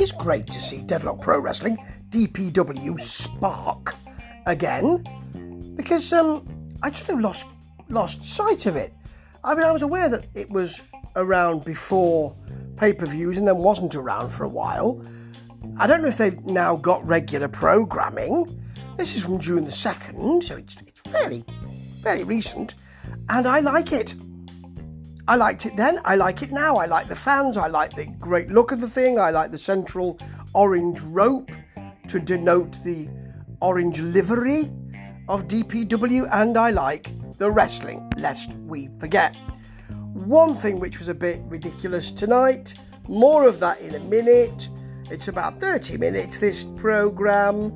it is great to see Deadlock Pro Wrestling, DPW Spark, again, because um, I just have lost lost sight of it. I mean, I was aware that it was around before pay per views and then wasn't around for a while. I don't know if they've now got regular programming. This is from June the 2nd, so it's, it's fairly, fairly recent, and I like it. I liked it then, I like it now. I like the fans, I like the great look of the thing, I like the central orange rope to denote the orange livery of DPW, and I like the wrestling, lest we forget. One thing which was a bit ridiculous tonight, more of that in a minute. It's about 30 minutes, this program,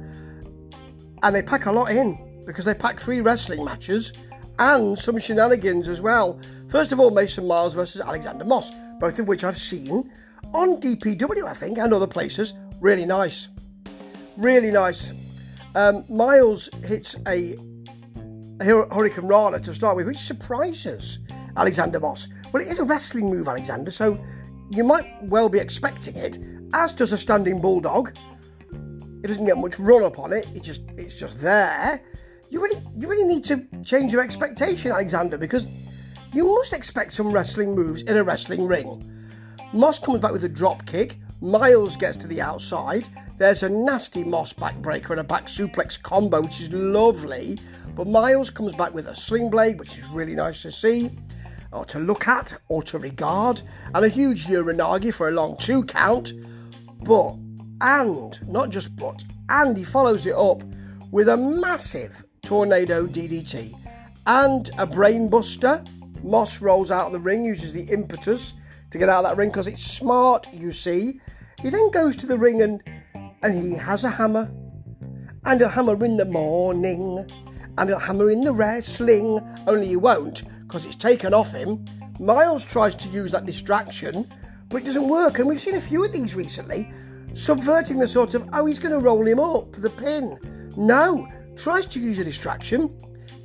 and they pack a lot in because they pack three wrestling matches and some shenanigans as well. First of all, Mason Miles versus Alexander Moss, both of which I've seen on DPW, I think, and other places. Really nice. Really nice. Um, Miles hits a Hurricanrana to start with, which surprises Alexander Moss. Well, it is a wrestling move, Alexander, so you might well be expecting it, as does a standing bulldog. It doesn't get much run up on it, it just it's just there. You really you really need to change your expectation, Alexander, because you must expect some wrestling moves in a wrestling ring. Moss comes back with a drop kick, Miles gets to the outside, there's a nasty Moss backbreaker and a back suplex combo, which is lovely. But Miles comes back with a sling blade, which is really nice to see, or to look at, or to regard, and a huge Uranage for a long two count. But, and, not just but, and he follows it up with a massive tornado DDT and a brainbuster. Moss rolls out of the ring, uses the impetus to get out of that ring because it's smart, you see. He then goes to the ring and and he has a hammer and a hammer in the morning and a hammer in the wrestling, only he won't because it's taken off him. Miles tries to use that distraction, but it doesn't work, and we've seen a few of these recently, subverting the sort of, oh, he's going to roll him up the pin. No, tries to use a distraction,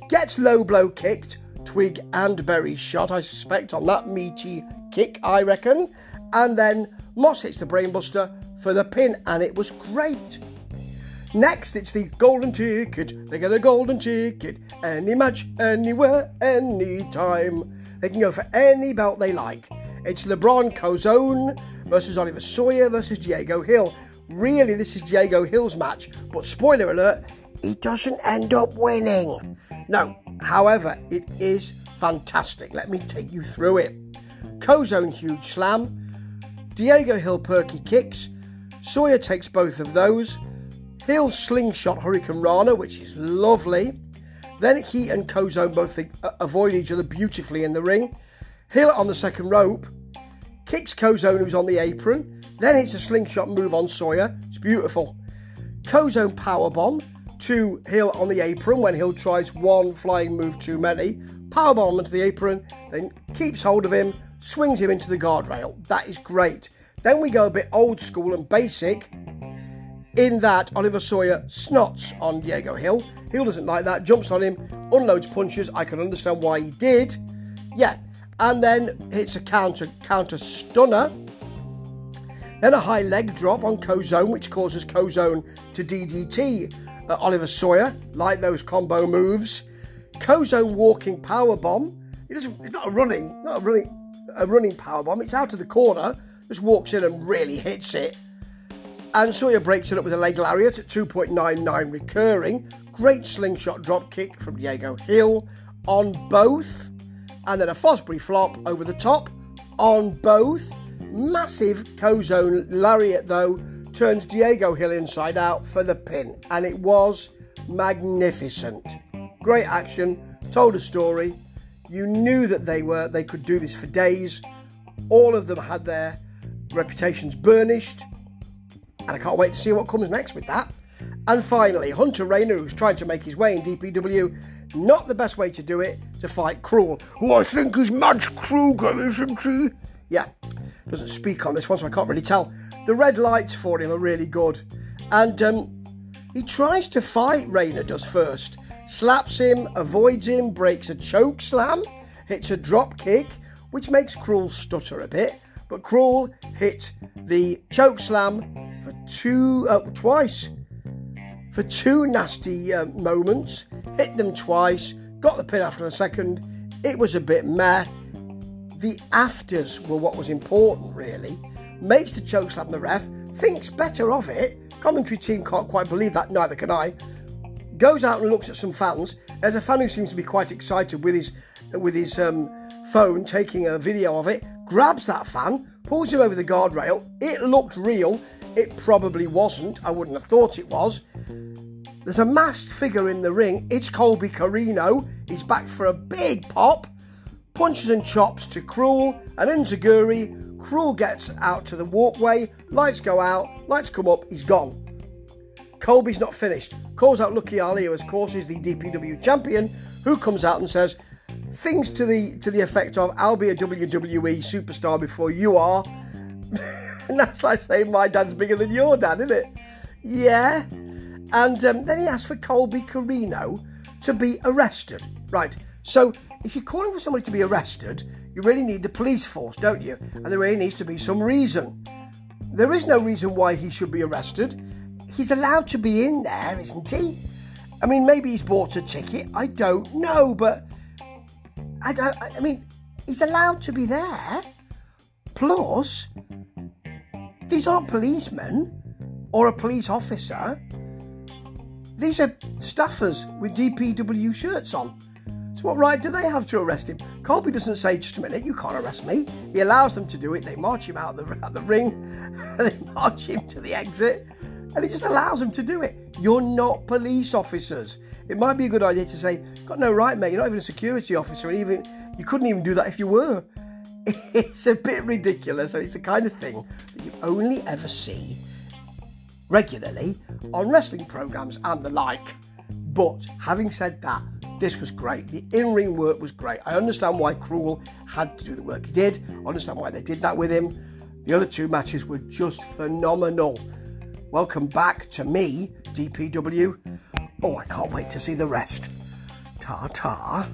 gets low blow kicked, twig and berry shot, I suspect, on that meaty kick, I reckon, and then Moss hits the brainbuster for the pin, and it was great. Next, it's the golden ticket. They get a golden ticket. Any match, anywhere, anytime. They can go for any belt they like. It's LeBron Kozone versus Oliver Sawyer versus Diego Hill. Really, this is Diego Hill's match, but spoiler alert, he doesn't end up winning. No, however, it is fantastic. Let me take you through it. Kozone huge slam, Diego Hill perky kicks, Sawyer takes both of those. Hill slingshot Hurricanrana, which is lovely. Then he and Kozone both uh, avoid each other beautifully in the ring. Hill on the second rope kicks Kozone, who's on the apron. Then hits a slingshot move on Sawyer. It's beautiful. Kozone powerbomb to Hill on the apron when Hill tries one flying move too many. Powerbomb onto the apron, then keeps hold of him, swings him into the guardrail. That is great. Then we go a bit old school and basic in that Oliver Sawyer snots on Diego Hill. Hill doesn't like that, jumps on him, unloads punches. I can understand why he did. Yeah, and then hits a counter counter stunner. Then a high leg drop on Kozone, which causes Kozone to DDT Oliver Sawyer, like those combo moves. Kozone walking power bomb. It. It's not a running, not a running, a running power bomb. It's out of the corner. Just walks in and really hits it. And Sawyer breaks it up with a leg lariat at 2.99 recurring. Great slingshot drop kick from Diego Hill on both. And then a Fosbury flop over the top on both. Massive Kozone lariat though turns Diego Hill inside out for the pin. And it was magnificent. Great action, told a story. You knew that they were they could do this for days. All of them had their reputations burnished and I can't wait to see what comes next with that. And finally, Hunter Rayner, who's trying to make his way in DPW, not the best way to do it, to fight Cruel, who I think is Mads Krügger, isn't he? Yeah, doesn't speak on this one, so I can't really tell. The red lights for him are really good. And um, he tries to fight Rayner, does first. Slaps him, avoids him, breaks a choke slam, hits a drop kick, which makes Cruel stutter a bit. But Cruel hit the choke slam for two, uh, twice, for two nasty uh, moments. Hit them twice, got the pin after the second. It was a bit meh. The afters were what was important, really. Makes the choke slam the ref, thinks better of it. Commentary team can't quite believe that, neither can I. Goes out and looks at some fans. There's a fan who seems to be quite excited with his with his um, phone, taking a video of it. Grabs that fan, pulls him over the guardrail. It looked real. It probably wasn't. I wouldn't have thought it was. There's a masked figure in the ring. It's Colby Corino. He's back for a big pop. Punches and chops to Cruel and Enzuigiri. Cruel gets out to the walkway. Lights go out. Lights come up. He's gone. Colby's not finished. Calls out Lucky Ali, who of course is the DPW champion, who comes out and says things to the to the effect of "I'll be a WWE superstar before you are." and that's like saying my dad's bigger than your dad, isn't it? Yeah. And um, then he asks for Colby Corino to be arrested. Right. So if you're calling for somebody to be arrested, you really need the police force, don't you? And there really needs to be some reason. There is no reason why he should be arrested. He's allowed to be in there, isn't he? I mean, maybe he's bought a ticket. I don't know, but I don't. I mean, he's allowed to be there. Plus, these aren't policemen or a police officer. These are staffers with DPW shirts on. So what right do they have to arrest him? Colby doesn't say, just a minute, you can't arrest me. He allows them to do it. They march him out the, out the ring, and they march him to the exit, and he just allows them to do it. You're not police officers. It might be a good idea to say, got no right, mate, you're not even a security officer, and even you couldn't even do that if you were. It's a bit ridiculous, and it's the kind of thing that you only ever see regularly on wrestling programs and the like. But having said that, this was great. The in ring work was great. I understand why Cruel had to do the work he did. I understand why they did that with him. The other two matches were just phenomenal. Welcome back to me, DPW. Oh, I can't wait to see the rest. Ta ta.